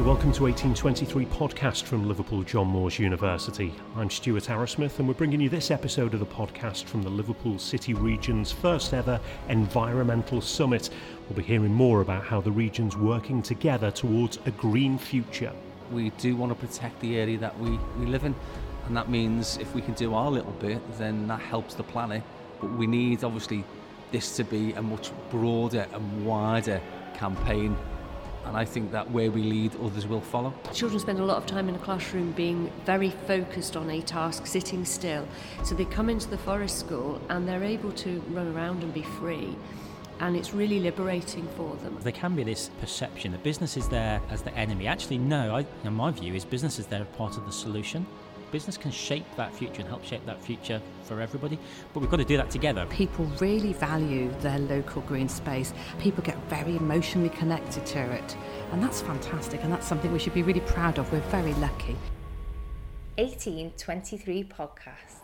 Hi, welcome to 1823 podcast from Liverpool John Moores University. I'm Stuart Arrowsmith and we're bringing you this episode of the podcast from the Liverpool City region's first ever environmental summit. We'll be hearing more about how the region's working together towards a green future. We do want to protect the area that we, we live in and that means if we can do our little bit then that helps the planet but we need obviously this to be a much broader and wider campaign and I think that where we lead, others will follow. Children spend a lot of time in a classroom being very focused on a task, sitting still. So they come into the forest school and they're able to run around and be free. And it's really liberating for them. There can be this perception that business is there as the enemy. Actually, no, I, in my view, is business is there as part of the solution business can shape that future and help shape that future for everybody. But we've got to do that together. People really value their local green space. People get very emotionally connected to it. And that's fantastic. And that's something we should be really proud of. We're very lucky. 1823 podcast.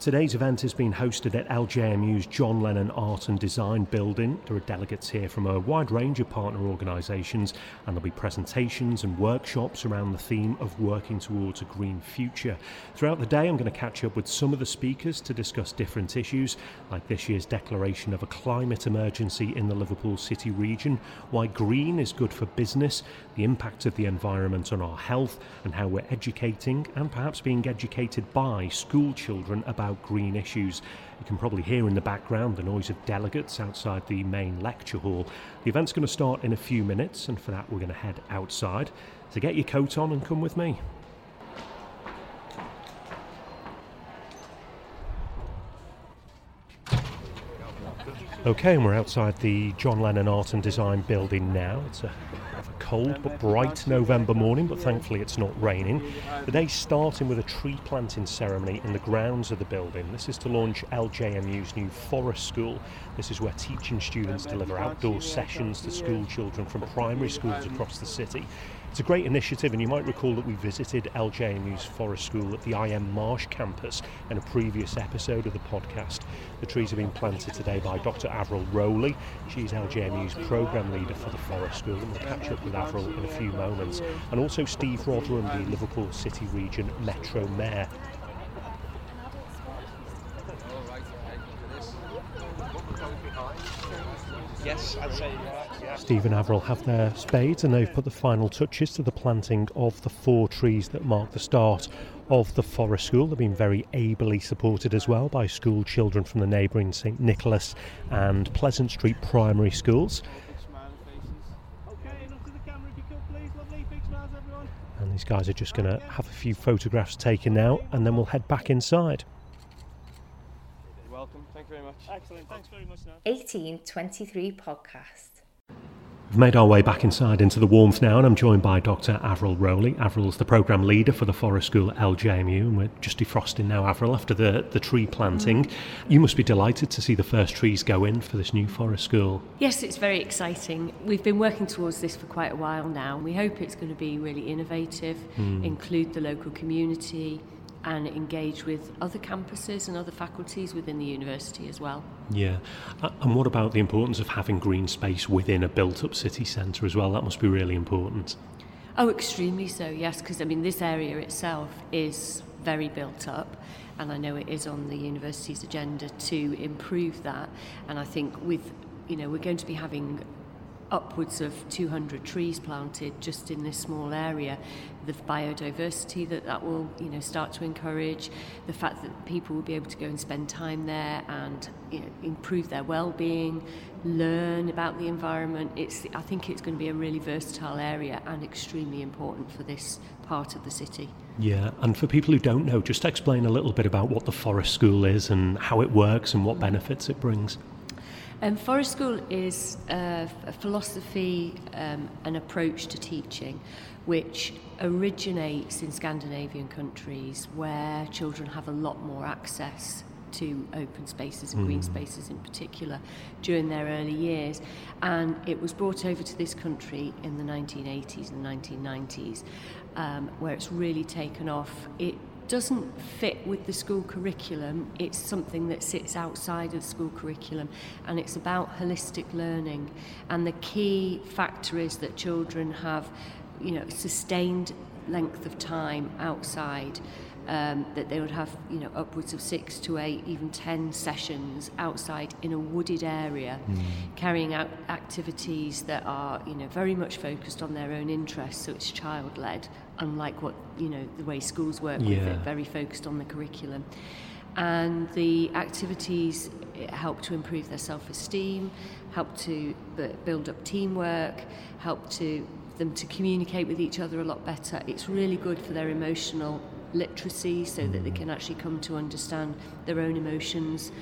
Today's event is being hosted at LJMU's John Lennon Art and Design building. There are delegates here from a wide range of partner organisations, and there'll be presentations and workshops around the theme of working towards a green future. Throughout the day, I'm going to catch up with some of the speakers to discuss different issues, like this year's declaration of a climate emergency in the Liverpool City region, why green is good for business, the impact of the environment on our health, and how we're educating and perhaps being educated by school children about about green issues. You can probably hear in the background the noise of delegates outside the main lecture hall. The event's going to start in a few minutes, and for that, we're going to head outside. So get your coat on and come with me. Okay, and we're outside the John Lennon Art and Design building now. It's a cold but bright November morning, but thankfully it's not raining. The day starting with a tree planting ceremony in the grounds of the building. This is to launch LJMU's new forest school. This is where teaching students deliver outdoor sessions to school children from primary schools across the city. It's a great initiative, and you might recall that we visited LJMU's Forest School at the IM Marsh campus in a previous episode of the podcast. The trees have been planted today by Dr. Avril Rowley. She's LJMU's programme leader for the Forest School, and we'll catch up with Avril in a few moments. And also Steve Rotheram, the Liverpool City Region Metro Mayor. Yes, I'd say Stephen Avril have their spades and they've put the final touches to the planting of the four trees that mark the start of the Forest School. They've been very ably supported as well by school children from the neighbouring St Nicholas and Pleasant Street primary schools. And these guys are just going to have a few photographs taken now and then we'll head back inside. Welcome. Thank you very much. Excellent. Thanks very much. 1823 podcast. We've made our way back inside into the warmth now, and I'm joined by Dr. Avril Rowley. Avril's the programme leader for the Forest School at LJMU, and we're just defrosting now, Avril, after the, the tree planting. Mm. You must be delighted to see the first trees go in for this new Forest School. Yes, it's very exciting. We've been working towards this for quite a while now. And we hope it's going to be really innovative, mm. include the local community, and engage with other campuses and other faculties within the university as well. Yeah. And what about the importance of having green space within a built up city centre as well? That must be really important. Oh, extremely so, yes, because I mean, this area itself is very built up, and I know it is on the university's agenda to improve that. And I think with, you know, we're going to be having upwards of 200 trees planted just in this small area. The biodiversity that that will, you know, start to encourage, the fact that people will be able to go and spend time there and you know, improve their well-being, learn about the environment. It's, I think it's going to be a really versatile area and extremely important for this part of the city. Yeah, and for people who don't know, just explain a little bit about what the Forest School is and how it works and what benefits it brings. Um, Forest School is a, a philosophy, um, an approach to teaching which originates in Scandinavian countries where children have a lot more access to open spaces and green hmm. spaces in particular during their early years. And it was brought over to this country in the 1980s and 1990s, um, where it's really taken off. It doesn't fit with the school curriculum. It's something that sits outside of the school curriculum and it's about holistic learning. And the key factor is that children have you know, sustained length of time outside. Um, that they would have, you know, upwards of six to eight, even ten sessions outside in a wooded area, mm. carrying out activities that are, you know, very much focused on their own interests. So it's child-led, unlike what you know the way schools work yeah. with it, very focused on the curriculum. And the activities help to improve their self-esteem, help to build up teamwork, help to them to communicate with each other a lot better. It's really good for their emotional literacy so that they can actually come to understand their own emotions.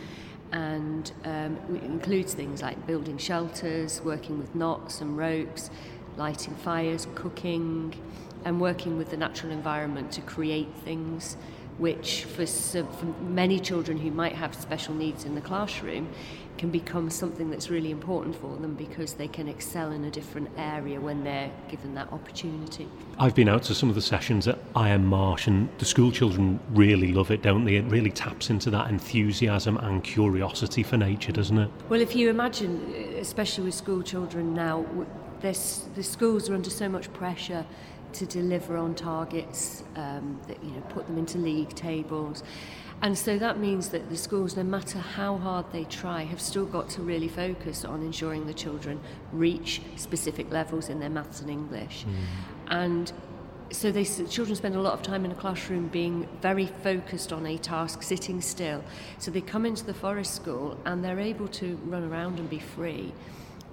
And um, it includes things like building shelters, working with knots and ropes, lighting fires, cooking, and working with the natural environment to create things which for, for many children who might have special needs in the classroom can become something that's really important for them because they can excel in a different area when they're given that opportunity. I've been out to some of the sessions at IM Marsh and the school children really love it, don't they? It really taps into that enthusiasm and curiosity for nature, doesn't it? Well, if you imagine, especially with school children now, the schools are under so much pressure to deliver on targets um, that you know put them into league tables. And so that means that the schools, no matter how hard they try, have still got to really focus on ensuring the children reach specific levels in their maths and English. Mm. And so they, children spend a lot of time in a classroom being very focused on a task, sitting still. So they come into the forest school and they're able to run around and be free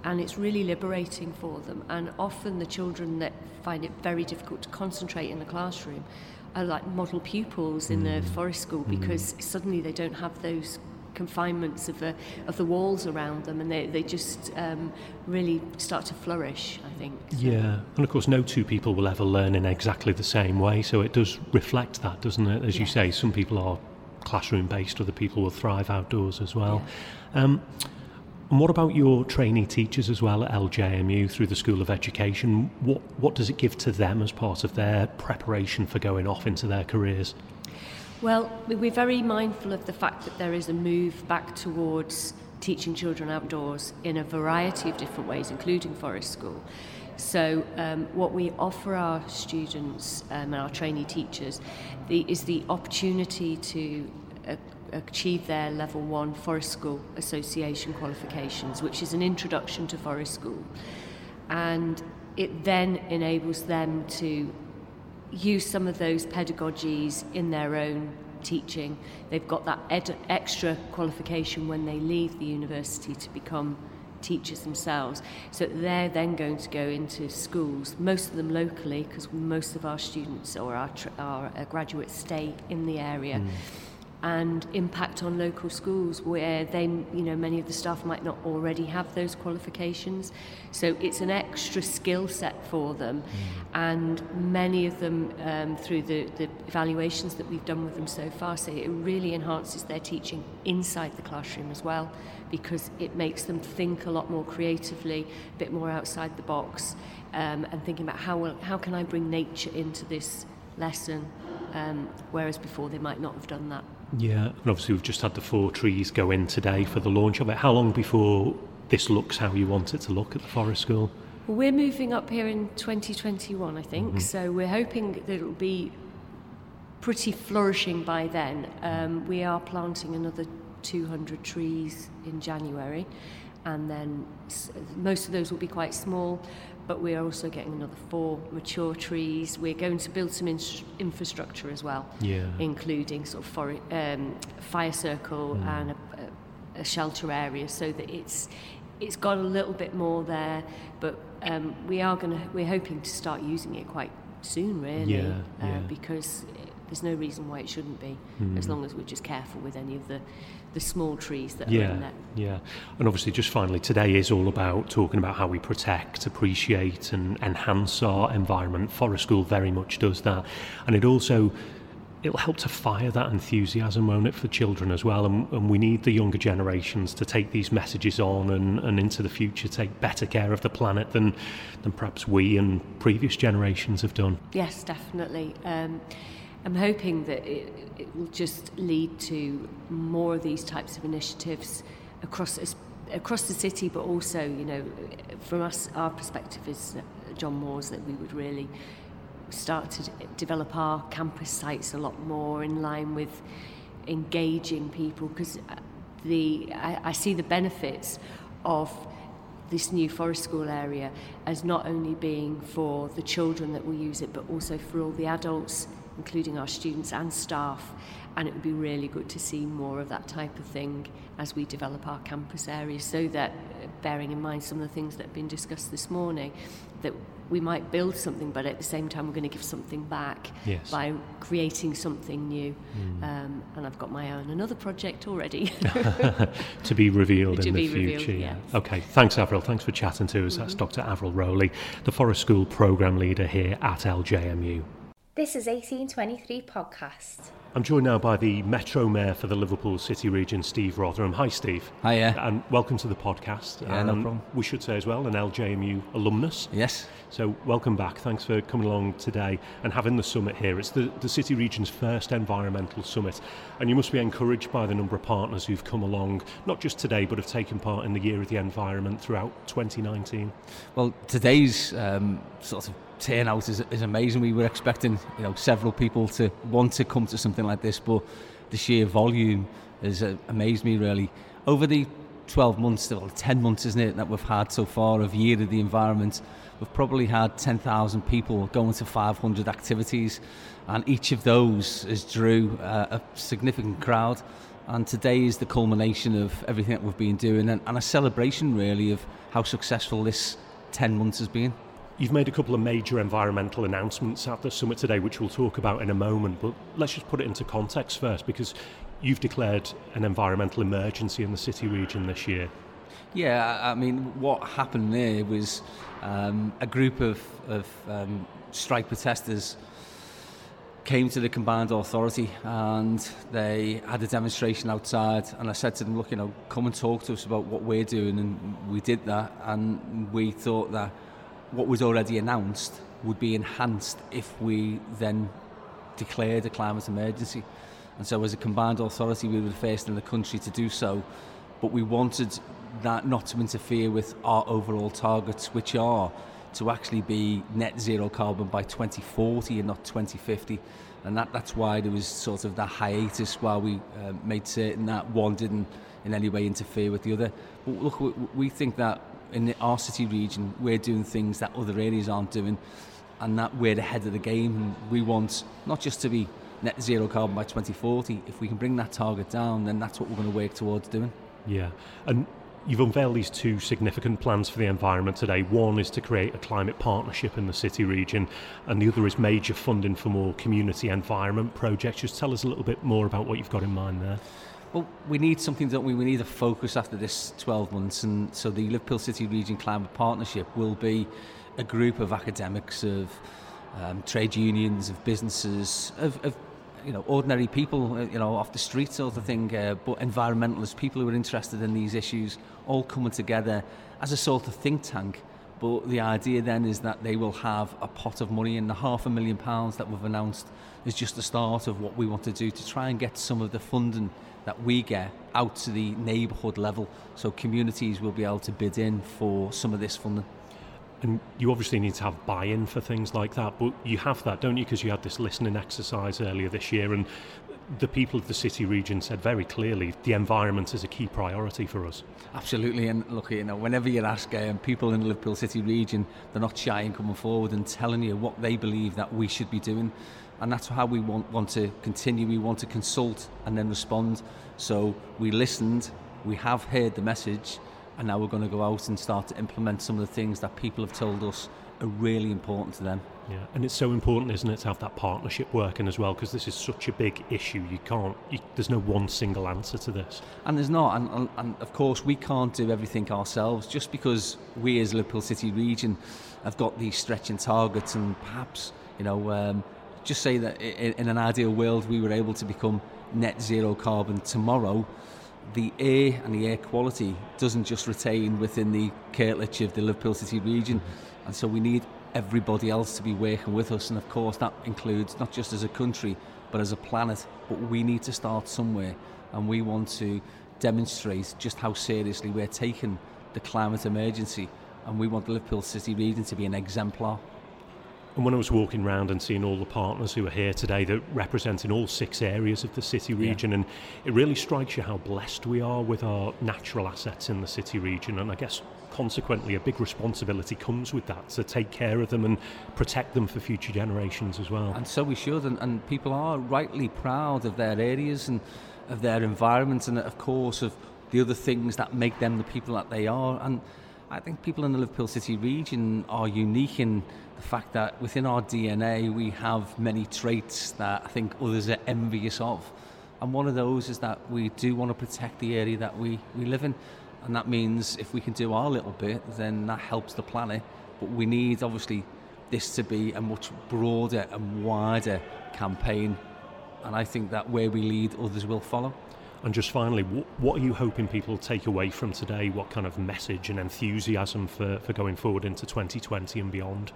and it's really liberating for them. And often the children that find it very difficult to concentrate in the classroom are like model pupils in mm. the forest school mm. because mm. suddenly they don't have those confinements of the of the walls around them and they, they just um, really start to flourish I think so. yeah and of course no two people will ever learn in exactly the same way so it does reflect that doesn't it as yeah. you say some people are classroom based other people will thrive outdoors as well yeah. um, and what about your trainee teachers as well at LJMU through the School of Education? What, what does it give to them as part of their preparation for going off into their careers? Well, we're very mindful of the fact that there is a move back towards teaching children outdoors in a variety of different ways, including forest school. So, um, what we offer our students um, and our trainee teachers the, is the opportunity to uh, achieve their level one Forest School Association qualifications, which is an introduction to Forest School. And it then enables them to use some of those pedagogies in their own teaching. They've got that ed- extra qualification when they leave the university to become teachers themselves. So they're then going to go into schools, most of them locally, because most of our students or our, tra- our uh, graduates stay in the area. Mm and impact on local schools where they, you know, many of the staff might not already have those qualifications. So it's an extra skill set for them, mm. and many of them, um, through the, the evaluations that we've done with them so far, say it really enhances their teaching inside the classroom as well, because it makes them think a lot more creatively, a bit more outside the box, um, and thinking about how will, how can I bring nature into this lesson, um, whereas before they might not have done that. Yeah, and obviously we've just had the four trees go in today for the launch of it. How long before this looks how you want it to look at the Forest School? We're moving up here in 2021, I think, mm-hmm. so we're hoping that it'll be pretty flourishing by then. Um, we are planting another 200 trees in January, and then most of those will be quite small but we're also getting another four mature trees. We're going to build some in- infrastructure as well, yeah. including sort of for, um, fire circle mm. and a, a, shelter area, so that it's it's got a little bit more there. But um, we are going to we're hoping to start using it quite soon, really, yeah, uh, yeah. because there's no reason why it shouldn't be, mm. as long as we're just careful with any of the the small trees that yeah, are in there. Yeah, and obviously, just finally, today is all about talking about how we protect, appreciate, and enhance our environment. Forest School very much does that, and it also it'll help to fire that enthusiasm, won't it, for children as well? And, and, we need the younger generations to take these messages on and, and into the future, take better care of the planet than than perhaps we and previous generations have done. Yes, definitely. Um, I'm hoping that it, it will just lead to more of these types of initiatives across across the city, but also, you know, from us, our perspective is John Moores that we would really start to develop our campus sites a lot more in line with engaging people because uh, the I, I see the benefits of this new forest school area as not only being for the children that will use it but also for all the adults including our students and staff and it would be really good to see more of that type of thing as we develop our campus area so that bearing in mind some of the things that have been discussed this morning that we might build something, but at the same time, we're going to give something back yes. by creating something new. Mm. Um, and I've got my own another project already to be revealed to in be the future. Revealed, yeah. Okay, thanks, Avril. Thanks for chatting to us. Mm-hmm. That's Dr. Avril Rowley, the Forest School Programme Leader here at LJMU. This is 1823 Podcast. I'm joined now by the Metro Mayor for the Liverpool City region, Steve Rotheram. Hi, Steve. Hiya. And welcome to the podcast. Yeah, no problem. We should say as well, an LJMU alumnus. Yes. So welcome back. Thanks for coming along today and having the summit here. It's the, the City region's first environmental summit. And you must be encouraged by the number of partners who've come along, not just today, but have taken part in the Year of the Environment throughout 2019. Well, today's um, sort of turnout is, is amazing. We were expecting, you know, several people to want to come to something like this, but the sheer volume has uh, amazed me really. Over the 12 months, well, 10 months, isn't it, that we've had so far of Year of the Environment, we've probably had 10,000 people going to 500 activities, and each of those has drew uh, a significant crowd. And today is the culmination of everything that we've been doing, and, and a celebration really of how successful this 10 months has been. You've made a couple of major environmental announcements at the summit today, which we'll talk about in a moment. But let's just put it into context first, because you've declared an environmental emergency in the city region this year. Yeah, I mean, what happened there was um, a group of, of um, strike protesters came to the combined authority and they had a demonstration outside and I said to them look you know come and talk to us about what we're doing and we did that and we thought that what was already announced would be enhanced if we then declared a climate emergency. And so, as a combined authority, we were the first in the country to do so. But we wanted that not to interfere with our overall targets, which are to actually be net zero carbon by 2040 and not 2050. And that, that's why there was sort of that hiatus while we uh, made certain that one didn't in any way interfere with the other. But look, we, we think that in our city region, we're doing things that other areas aren't doing, and that we're ahead of the game. And we want not just to be net zero carbon by 2040. If we can bring that target down, then that's what we're going to work towards doing. Yeah, and You've unveiled these two significant plans for the environment today. One is to create a climate partnership in the city region, and the other is major funding for more community environment projects. Just tell us a little bit more about what you've got in mind there. Well, we need something, don't we? We need a focus after this 12 months. And so the Liverpool City Region Climate Partnership will be a group of academics, of um, trade unions, of businesses, of, of you know, ordinary people, uh, you know, off the street sort of thing, uh, but environmentalists, people who are interested in these issues, all coming together as a sort of think tank. But the idea then is that they will have a pot of money, and the half a million pounds that we've announced is just the start of what we want to do to try and get some of the funding that we get out to the neighbourhood level so communities will be able to bid in for some of this funding. And you obviously need to have buy in for things like that, but you have that, don't you? Because you had this listening exercise earlier this year, and the people of the city region said very clearly the environment is a key priority for us. Absolutely, and look, you know, whenever you ask um, people in the Liverpool City region, they're not shy in coming forward and telling you what they believe that we should be doing and that's how we want, want to continue. We want to consult and then respond. So we listened, we have heard the message, and now we're going to go out and start to implement some of the things that people have told us are really important to them. Yeah, and it's so important, isn't it, to have that partnership working as well, because this is such a big issue. You can't, you, there's no one single answer to this. And there's not, and, and, and of course, we can't do everything ourselves just because we as Liverpool City region have got these stretching targets and perhaps, you know, um, just say that in an ideal world we were able to become net zero carbon tomorrow, the air and the air quality doesn't just retain within the curtilage of the Liverpool City region. And so we need everybody else to be working with us. And of course, that includes not just as a country, but as a planet. But we need to start somewhere. And we want to demonstrate just how seriously we're taking the climate emergency and we want the Liverpool City region to be an exemplar. And when I was walking around and seeing all the partners who are here today that representing all six areas of the city region, yeah. and it really strikes you how blessed we are with our natural assets in the city region. And I guess consequently, a big responsibility comes with that to take care of them and protect them for future generations as well. And so we should, and, and people are rightly proud of their areas and of their environment, and of course, of the other things that make them the people that they are. And I think people in the Liverpool City region are unique in fact that within our DNA we have many traits that I think others are envious of. And one of those is that we do want to protect the area that we, we live in. And that means if we can do our little bit, then that helps the planet. But we need, obviously, this to be a much broader and wider campaign. And I think that where we lead, others will follow. And just finally, what are you hoping people take away from today? What kind of message and enthusiasm for, for going forward into 2020 and beyond?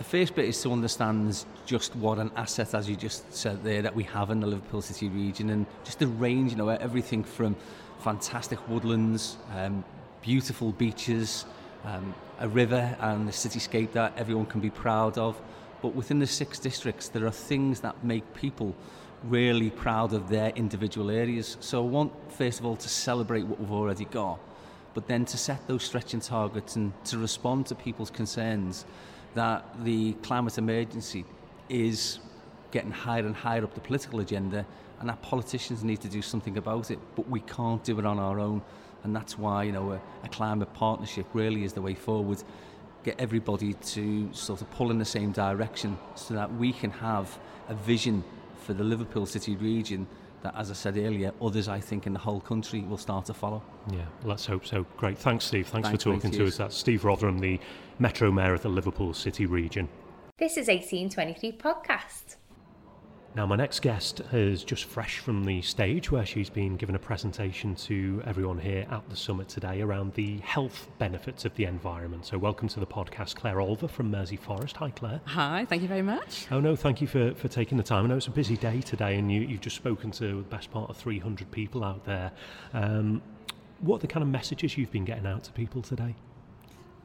The first bit is to understand just what an asset, as you just said there, that we have in the Liverpool City region and just the range, you know, everything from fantastic woodlands, um, beautiful beaches, um, a river and a cityscape that everyone can be proud of. But within the six districts, there are things that make people really proud of their individual areas. So I want, first of all, to celebrate what we've already got, but then to set those stretching targets and to respond to people's concerns that the climate emergency is getting higher and higher up the political agenda and that politicians need to do something about it, but we can't do it on our own. And that's why, you know, a, a climate partnership really is the way forward. Get everybody to sort of pull in the same direction so that we can have a vision for the Liverpool City region that, as I said earlier, others, I think, in the whole country will start to follow. Yeah, let's hope so. Great. Thanks, Steve. Thanks, Thanks for talking to us. That's Steve Rotheram, the Metro Mayor of the Liverpool City region. This is 1823 Podcast. Now, my next guest is just fresh from the stage where she's been given a presentation to everyone here at the summit today around the health benefits of the environment. So, welcome to the podcast, Claire Olver from Mersey Forest. Hi, Claire. Hi, thank you very much. Oh, no, thank you for, for taking the time. I know it's a busy day today, and you, you've just spoken to the best part of 300 people out there. Um, what are the kind of messages you've been getting out to people today?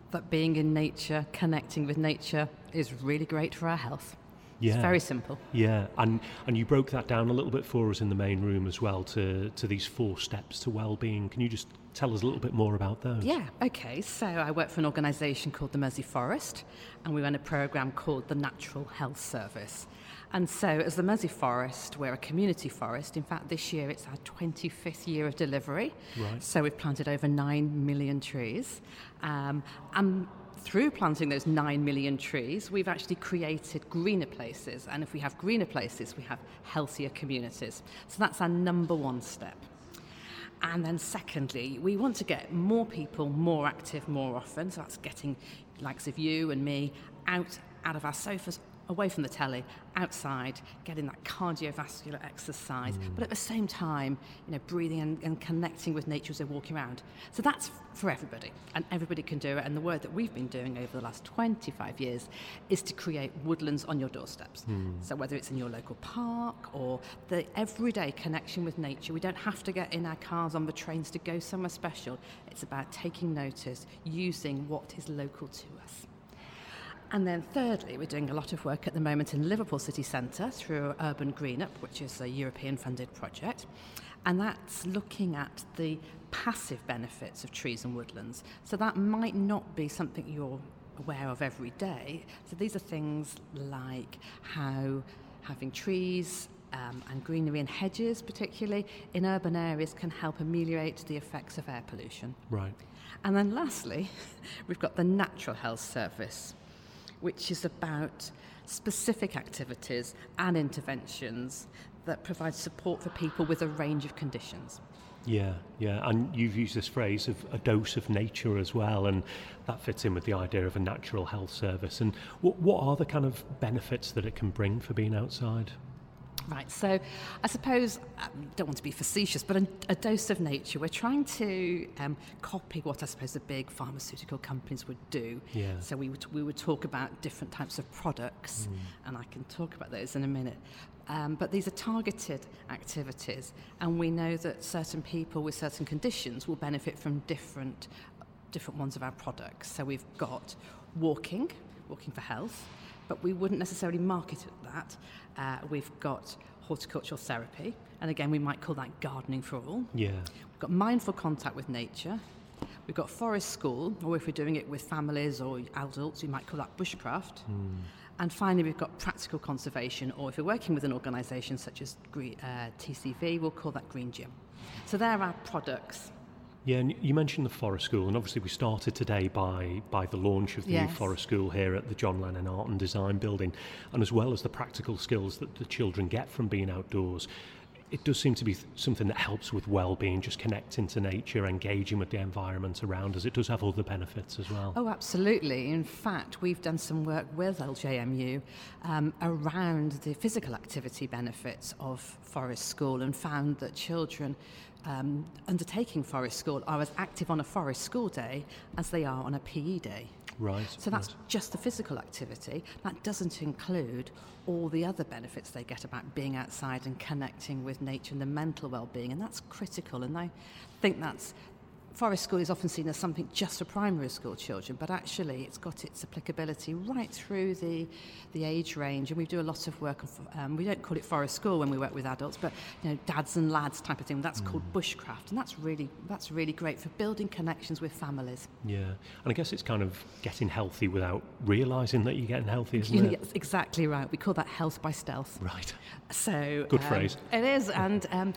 That being in nature, connecting with nature, is really great for our health. Yeah. It's very simple. Yeah, and and you broke that down a little bit for us in the main room as well to to these four steps to well-being. Can you just tell us a little bit more about those? Yeah. Okay. So I work for an organisation called the Mersey Forest, and we run a program called the Natural Health Service. And so, as the Mersey Forest, we're a community forest. In fact, this year it's our 25th year of delivery. Right. So we've planted over 9 million trees. Um, and through planting those 9 million trees, we've actually created greener places. And if we have greener places, we have healthier communities. So that's our number one step. And then, secondly, we want to get more people more active more often. So that's getting likes of you and me out out of our sofas away from the telly, outside, getting that cardiovascular exercise, mm. but at the same time, you know, breathing and, and, connecting with nature as they're walking around. So that's for everybody, and everybody can do it. And the work that we've been doing over the last 25 years is to create woodlands on your doorsteps. Mm. So whether it's in your local park or the everyday connection with nature, we don't have to get in our cars on the trains to go somewhere special. It's about taking notice, using what is local to us. And then thirdly, we're doing a lot of work at the moment in Liverpool City Centre through Urban Greenup, which is a European funded project. And that's looking at the passive benefits of trees and woodlands. So that might not be something you're aware of every day. So these are things like how having trees um, and greenery and hedges, particularly in urban areas, can help ameliorate the effects of air pollution. Right. And then lastly, we've got the Natural Health Service which is about specific activities and interventions that provide support for people with a range of conditions. Yeah, yeah, and you've used this phrase of a dose of nature as well, and that fits in with the idea of a natural health service. And what, what are the kind of benefits that it can bring for being outside? Right, so I suppose, I um, don't want to be facetious, but a, a dose of nature. We're trying to um, copy what I suppose the big pharmaceutical companies would do. Yeah. So we would, we would talk about different types of products, mm. and I can talk about those in a minute. Um, but these are targeted activities, and we know that certain people with certain conditions will benefit from different different ones of our products. So we've got walking, walking for health, but we wouldn't necessarily market it that. Uh, we've got horticultural therapy, and again, we might call that gardening for all. Yeah. We've got mindful contact with nature. We've got forest school, or if we're doing it with families or adults, we might call that bushcraft. Mm. And finally, we've got practical conservation, or if we're working with an organisation such as green, uh, TCV, we'll call that Green Gym. So there are products. Yeah, and you mentioned the Forest School, and obviously we started today by by the launch of the yes. new Forest School here at the John Lennon Art and Design Building, and as well as the practical skills that the children get from being outdoors. It does seem to be something that helps with well-being, just connecting to nature, engaging with the environment around us. It does have other benefits as well. Oh, absolutely. In fact, we've done some work with LJMU um, around the physical activity benefits of Forest School and found that children um, undertaking Forest School are as active on a Forest School day as they are on a PE day. Right. So that's right. just the physical activity. That doesn't include all the other benefits they get about being outside and connecting with nature and the mental well-being, and that's critical. And I think that's Forest School is often seen as something just for primary school children, but actually it's got its applicability right through the, the age range. And we do a lot of work, um, we don't call it Forest School when we work with adults, but you know, dads and lads type of thing. That's mm. called bushcraft, and that's really, that's really great for building connections with families. Yeah, and I guess it's kind of getting healthy without realising that you're getting healthy, isn't it? Yes, exactly right. We call that health by stealth. Right. So good um, phrase. It is, and um,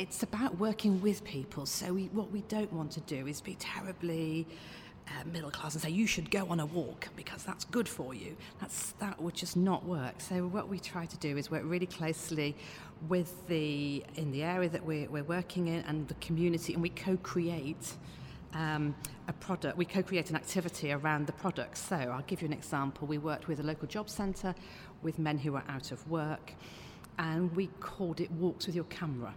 it's about working with people. So we, what we don't want to do is be terribly uh, middle class and say you should go on a walk because that's good for you. That's that would just not work. So what we try to do is work really closely with the in the area that we're, we're working in and the community, and we co-create. Um, a product, we co create an activity around the product. So, I'll give you an example. We worked with a local job centre with men who were out of work, and we called it Walks with Your Camera.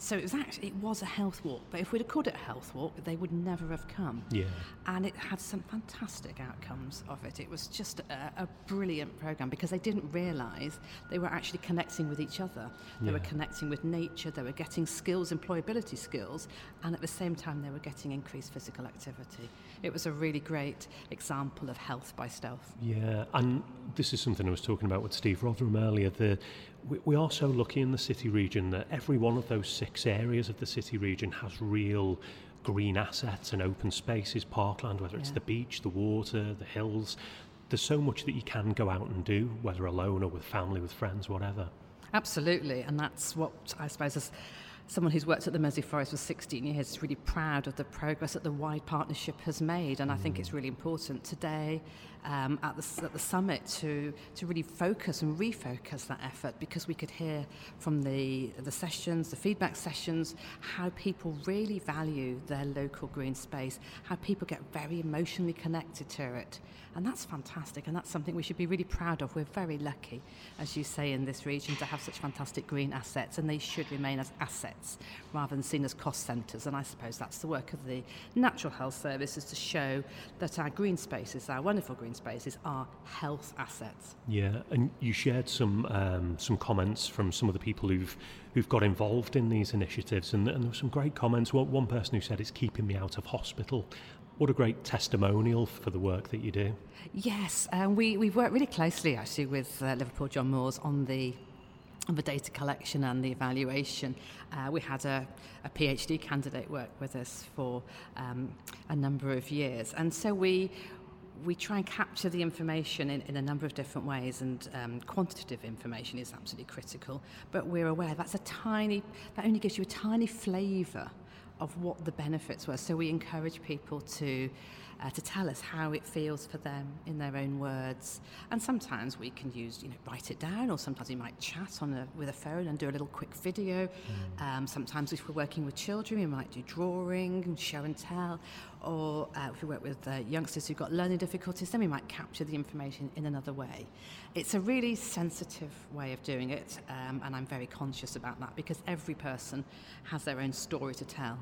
So it was actually it was a health walk, but if we'd have called it a health walk, they would never have come. Yeah. And it had some fantastic outcomes of it. It was just a, a brilliant program because they didn't realise they were actually connecting with each other. They Yeah. were connecting with nature. They were getting skills, employability skills, and at the same time they were getting increased physical activity. It was a really great example of health by stealth. Yeah, and this is something I was talking about with Steve Rotheram earlier. The, we, we are so lucky in the city region that every one of those six areas of the city region has real green assets and open spaces, parkland, whether it's Yeah. the beach, the water, the hills. There's so much that you can go out and do, whether alone or with family, with friends, whatever. Absolutely, and that's what I suppose as someone who's worked at the Mersey Forest for 16 years is really proud of the progress that the wide partnership has made, and I think mm. it's really important today um, at, the, at the summit to to really focus and refocus that effort because we could hear from the the sessions, the feedback sessions, how people really value their local green space, how people get very emotionally connected to it, and that's fantastic, and that's something we should be really proud of. We're very lucky, as you say, in this region to have such fantastic green assets, and they should remain as assets rather than seen as cost centres. And I suppose that's the work of the Natural Health Service is to show that our green spaces, our wonderful green spaces, are health assets. Yeah, and you shared some um, some comments from some of the people who've who've got involved in these initiatives, and, and there were some great comments. One, one person who said it's keeping me out of hospital. What a great testimonial for the work that you do. Yes, um, we, we've worked really closely actually with uh, Liverpool John Moores on the on the data collection and the evaluation. Uh, we had a, a PhD candidate work with us for um, a number of years, and so we we try and capture the information in, in a number of different ways, and um, quantitative information is absolutely critical. But we're aware that's a tiny that only gives you a tiny flavour of what the benefits were. So we encourage people to uh, to tell us how it feels for them in their own words. And sometimes we can use, you know, write it down, or sometimes we might chat on a, with a phone and do a little quick video. Mm. Um, sometimes if we're working with children, we might do drawing, and show and tell. Or uh, if we work with uh, youngsters who've got learning difficulties, then we might capture the information in another way. It's a really sensitive way of doing it, um, and I'm very conscious about that because every person has their own story to tell.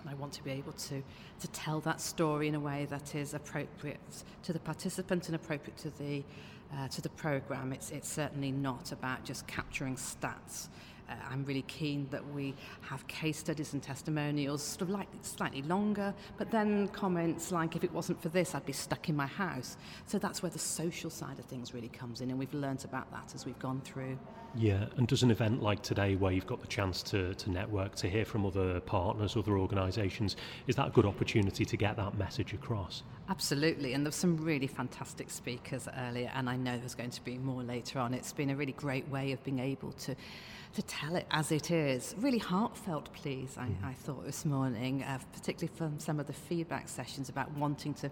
And I want to be able to, to tell that story in a way that is appropriate to the participant and appropriate to the, uh, to the programme. It's, it's certainly not about just capturing stats. Uh, I'm really keen that we have case studies and testimonials, sort of like slightly longer, but then comments like, if it wasn't for this, I'd be stuck in my house. So that's where the social side of things really comes in, and we've learnt about that as we've gone through. Yeah, and does an event like today, where you've got the chance to, to network, to hear from other partners, other organisations, is that a good opportunity to get that message across? Absolutely, and there's some really fantastic speakers earlier, and I know there's going to be more later on. It's been a really great way of being able to to tell it as it is. Really heartfelt please, I, mm-hmm. I thought this morning, uh, particularly from some of the feedback sessions about wanting to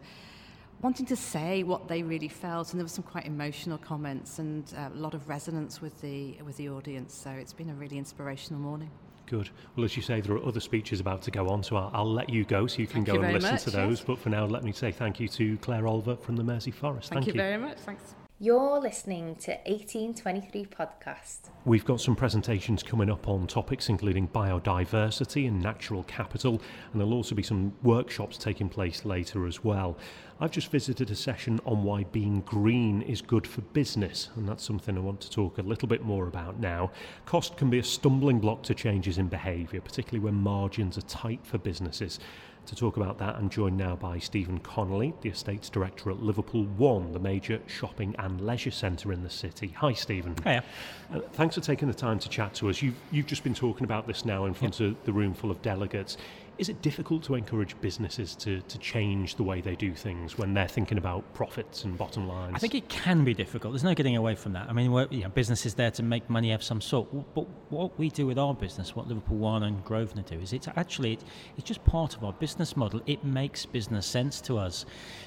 wanting to say what they really felt, and there were some quite emotional comments and uh, a lot of resonance with the with the audience. So it's been a really inspirational morning. Good. Well, as you say, there are other speeches about to go on, so I'll, I'll let you go so you can thank go you and listen much, to those. Yes. But for now, let me say thank you to Claire Olver from the Mersey Forest. Thank, thank you, you very much. Thanks. You're listening to 1823 Podcast. We've got some presentations coming up on topics including biodiversity and natural capital, and there'll also be some workshops taking place later as well. I've just visited a session on why being green is good for business, and that's something I want to talk a little bit more about now. Cost can be a stumbling block to changes in behaviour, particularly when margins are tight for businesses. To talk about that, I'm joined now by Stephen Connolly, the Estates Director at Liverpool One, the major shopping and leisure centre in the city. Hi, Stephen. Hiya. Uh, thanks for taking the time to chat to us. You've, you've just been talking about this now in front yep. of the room full of delegates. Is it difficult to encourage businesses to, to change the way they do things when they're thinking about profits and bottom lines? I think it can be difficult. There's no getting away from that. I mean, you know, business is there to make money of some sort. But what we do with our business, what Liverpool One and Grosvenor do, is it's actually it's just part of our business model. It makes business sense to us.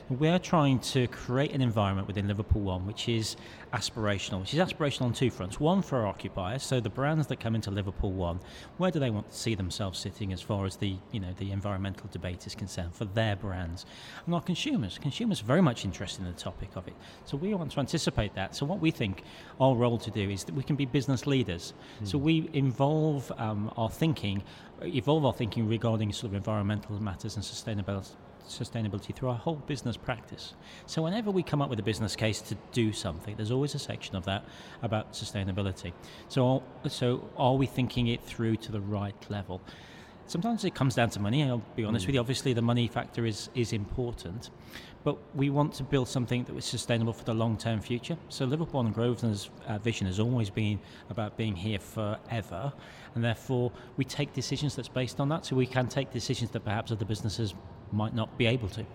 We're trying to create an environment within Liverpool One which is aspirational, which is aspirational on two fronts. One for our occupiers, so the brands that come into Liverpool One, where do they want to see themselves sitting as far as the you know the environmental debate is concerned for their brands, and our consumers. Consumers are very much interested in the topic of it, so we want to anticipate that. So what we think our role to do is that we can be business leaders. Mm. So we involve um, our thinking, evolve our thinking regarding sort of environmental matters and sustainability sustainability through our whole business practice. So whenever we come up with a business case to do something, there's always a section of that about sustainability. So, so are we thinking it through to the right level? Sometimes it comes down to money. I'll be honest mm. with you. Obviously, the money factor is is important, but we want to build something that is sustainable for the long term future. So Liverpool and Grosvenor's uh, vision has always been about being here forever, and therefore we take decisions that's based on that. So we can take decisions that perhaps other businesses might not be able to.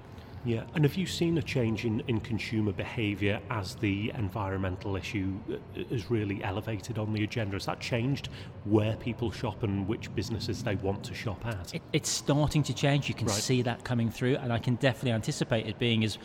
Yeah, and have you seen a change in, in consumer behaviour as the environmental issue uh, is really elevated on the agenda? Has that changed where people shop and which businesses they want to shop at? It, it's starting to change. You can right. see that coming through, and I can definitely anticipate it being as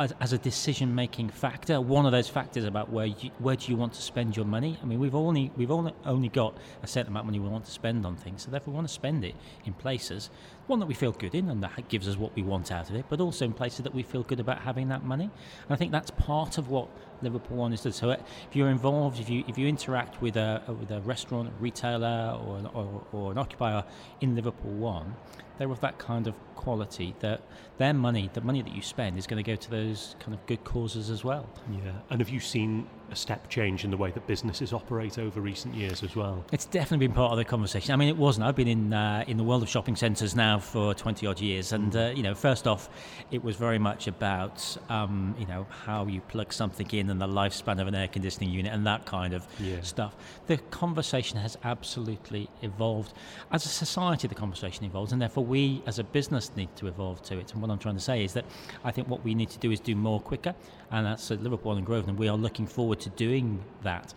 as, as a decision making factor, one of those factors about where you, where do you want to spend your money. I mean, we've only we've only only got a certain amount of money we want to spend on things, so therefore we want to spend it in places one that we feel good in and that gives us what we want out of it, but also in places that we feel good about having that money. And I think that's part of what Liverpool One is. So uh, if you're involved, if you if you interact with a uh, with a restaurant, retailer, or or, or an occupier in Liverpool One, they're of that kind of quality that their money, the money that you spend, is going to go to those kind of good causes as well. Yeah. And have you seen a step change in the way that businesses operate over recent years as well? It's definitely been part of the conversation. I mean, it wasn't. I've been in uh, in the world of shopping centres now for 20 odd years, and uh, you know, first off, it was very much about um, you know how you plug something in and the lifespan of an air conditioning unit and that kind of yeah. stuff. The conversation has absolutely evolved. As a society, the conversation evolves, and therefore we, as a business, need to evolve to it. And what I'm trying to say is that I think what we need to do is do more quicker, and that's at Liverpool and Grosvenor. We are looking forward to doing that.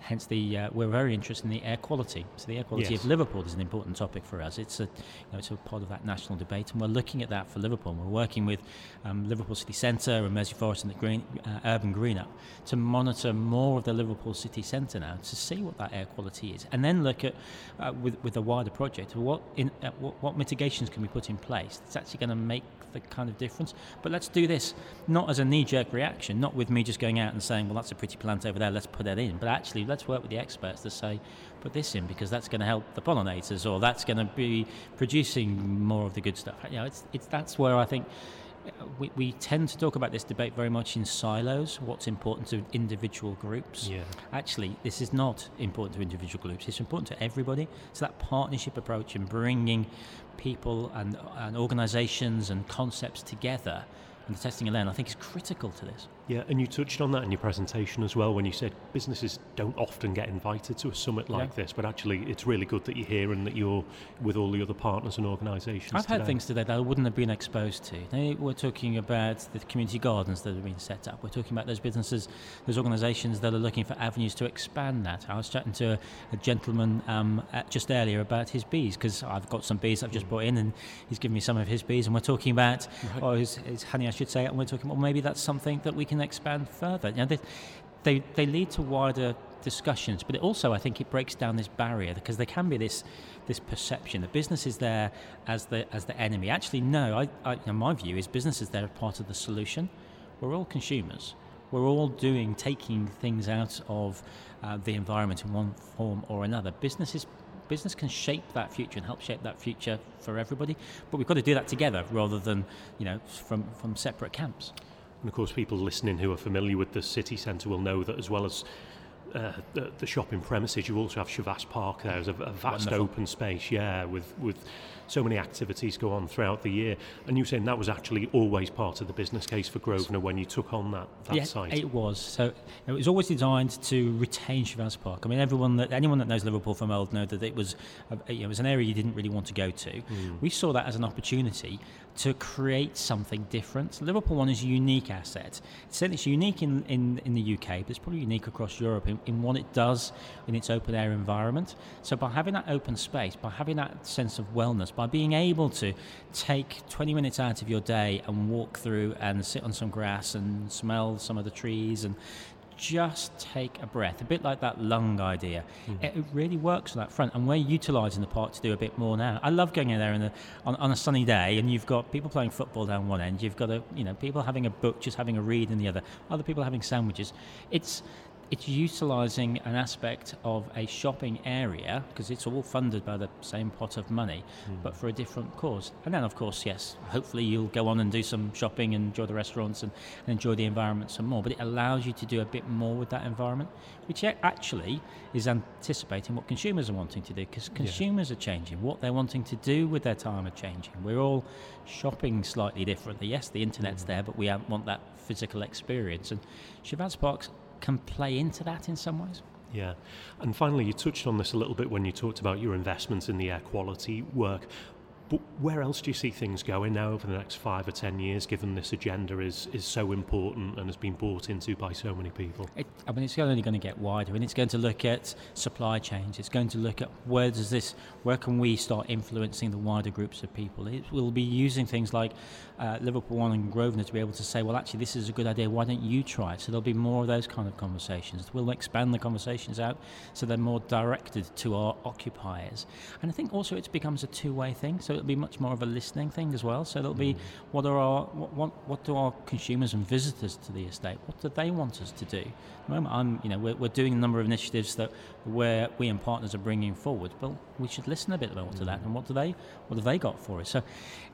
Hence, the uh, we're very interested in the air quality. So the air quality yes. of Liverpool is an important topic for us. It's a you know, it's a part of that national debate, and we're looking at that for Liverpool. We're working with um, Liverpool City Centre and Mersey Forest and the Green, uh, Urban Green Up to monitor more of the Liverpool City Centre now to see what that air quality is, and then look at uh, with with a wider project what in uh, what, what mitigations can be put in place that's actually going to make the kind of difference. But let's do this not as a knee jerk reaction, not with me just going out and saying, well, that's a pretty plant over there, let's put that in, but actually let's work with the experts to say, put this in because that's going to help the pollinators or that's going to be producing more of the good stuff. You know, it's, it's, that's where I think uh, we, we tend to talk about this debate very much in silos, what's important to individual groups. Yeah. Actually, this is not important to individual groups, it's important to everybody. So that partnership approach and bringing people and, and organizations and concepts together and the testing and learn, I think is critical to this. Yeah, and you touched on that in your presentation as well when you said businesses don't often get invited to a summit like Yeah. this, but actually it's really good that you're here and that you're with all the other partners and organisations. I've had things today that I wouldn't have been exposed to. Now, We're talking about the community gardens that have been set up. We're talking about those businesses, those organisations that are looking for avenues to expand that. I was chatting to a, a gentleman um, just earlier about his bees because I've got some bees I've just brought in and he's given me some of his bees and we're talking about, or his, his honey I should say, and we're talking about maybe that's something that we can expand further. Now, they, they, they lead to wider discussions, but it also I think it breaks down this barrier because there can be this this perception that business is there as the as the enemy. Actually, no. I, I you know, my view is business is there as part of the solution. We're all consumers. We're all doing taking things out of uh, the environment in one form or another. Business is business can shape that future and help shape that future for everybody. But we've got to do that together rather than you know from from separate camps. And of course, people listening who are familiar with the city centre will know that as well as uh, the, the shopping premises, you also have Chavasse Park there as a, a vast Wonderful. open space, yeah, with, with so many activities go on throughout the year. And you saying that was actually always part of the business case for Grosvenor when you took on that, that yeah, site. it was. So it was always designed to retain Chavasse Park. I mean, everyone that anyone that knows Liverpool from old know that it was, a, you know, it was an area you didn't really want to go to. Hmm. We saw that as an opportunity to create something different. Liverpool One is a unique asset. It's, it's unique in, in, in the UK, but it's probably unique across Europe in, in what it does in its open air environment. So by having that open space, by having that sense of wellness, by being able to take 20 minutes out of your day and walk through and sit on some grass and smell some of the trees and just take a breath, a bit like that lung idea. Mm-hmm. It, it really works on that front, and we're utilising the park to do a bit more now. I love going in there in the, on, on a sunny day, and you've got people playing football down one end, you've got a, you know people having a book, just having a read in the other, other people having sandwiches. It's it's utilising an aspect of a shopping area because it's all funded by the same pot of money, hmm. but for a different cause. And then, of course, yes, hopefully you'll go on and do some shopping and enjoy the restaurants and, and enjoy the environment some more. But it allows you to do a bit more with that environment, which actually is anticipating what consumers are wanting to do because consumers are changing. What they're wanting to do with their time are changing. We're all shopping slightly differently. Yes, the internet's hmm. there, but we want that physical experience. And Chavasse Parks can play into that in some ways. Yeah. And finally, you touched on this a little bit when you talked about your investments in the air quality work. But where else do you see things going now over the next five or ten years, given this agenda is, is so important and has been bought into by so many people? It, I mean, it's only going to get wider, and it's going to look at supply chains. It's going to look at where does this, where can we start influencing the wider groups of people? It will be using things like uh, Liverpool One and Grosvenor to be able to say, well, actually, this is a good idea. Why don't you try it? So there'll be more of those kind of conversations. We'll expand the conversations out so they're more directed to our occupiers. And I think also it becomes a two-way thing. So it'll be much more of a listening thing as well. So there'll be mm. what are our what, what what do our consumers and visitors to the estate? What do they want us to do? At the moment, I'm you know we're, we're doing a number of initiatives that where we and partners are bringing forward. But we should listen a bit about to that mm. and what do they what have they got for us? So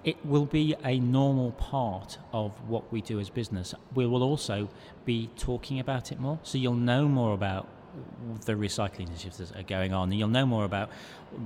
it will be a normal part of what we do as business. We will also be talking about it more. So you'll know more about the recycling initiatives that are going on, and you'll know more about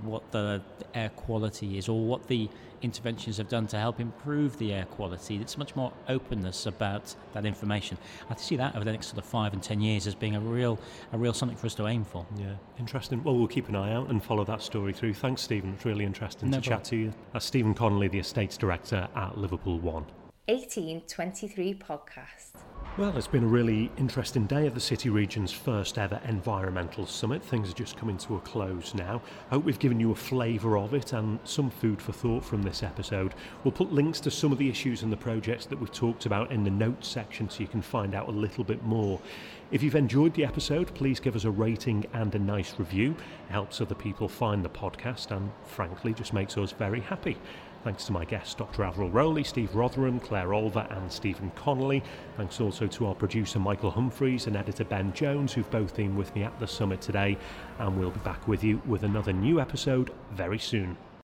what the air quality is or what the interventions have done to help improve the air quality. It's much more openness about that information. I see that over the next sort of five and ten years as being a real, a real something for us to aim for. Yeah, interesting. Well, we'll keep an eye out and follow that story through. Thanks, Stephen. It's really interesting No to chat to you. That's Stephen Connolly, the Estates Director at Liverpool One. 1823 podcast. Well, it's been a really interesting day at the City Region's first ever environmental summit. Things are just coming to a close now. I hope we've given you a flavour of it and some food for thought from this episode. We'll put links to some of the issues and the projects that we've talked about in the notes section so you can find out a little bit more. If you've enjoyed the episode, please give us a rating and a nice review. It helps other people find the podcast and, frankly, just makes us very happy. Thanks to my guests, Dr. Avril Rowley, Steve Rotheram, Claire Olver, and Stephen Connolly. Thanks also to our producer Michael Humphreys and editor Ben Jones, who've both been with me at the summit today. And we'll be back with you with another new episode very soon.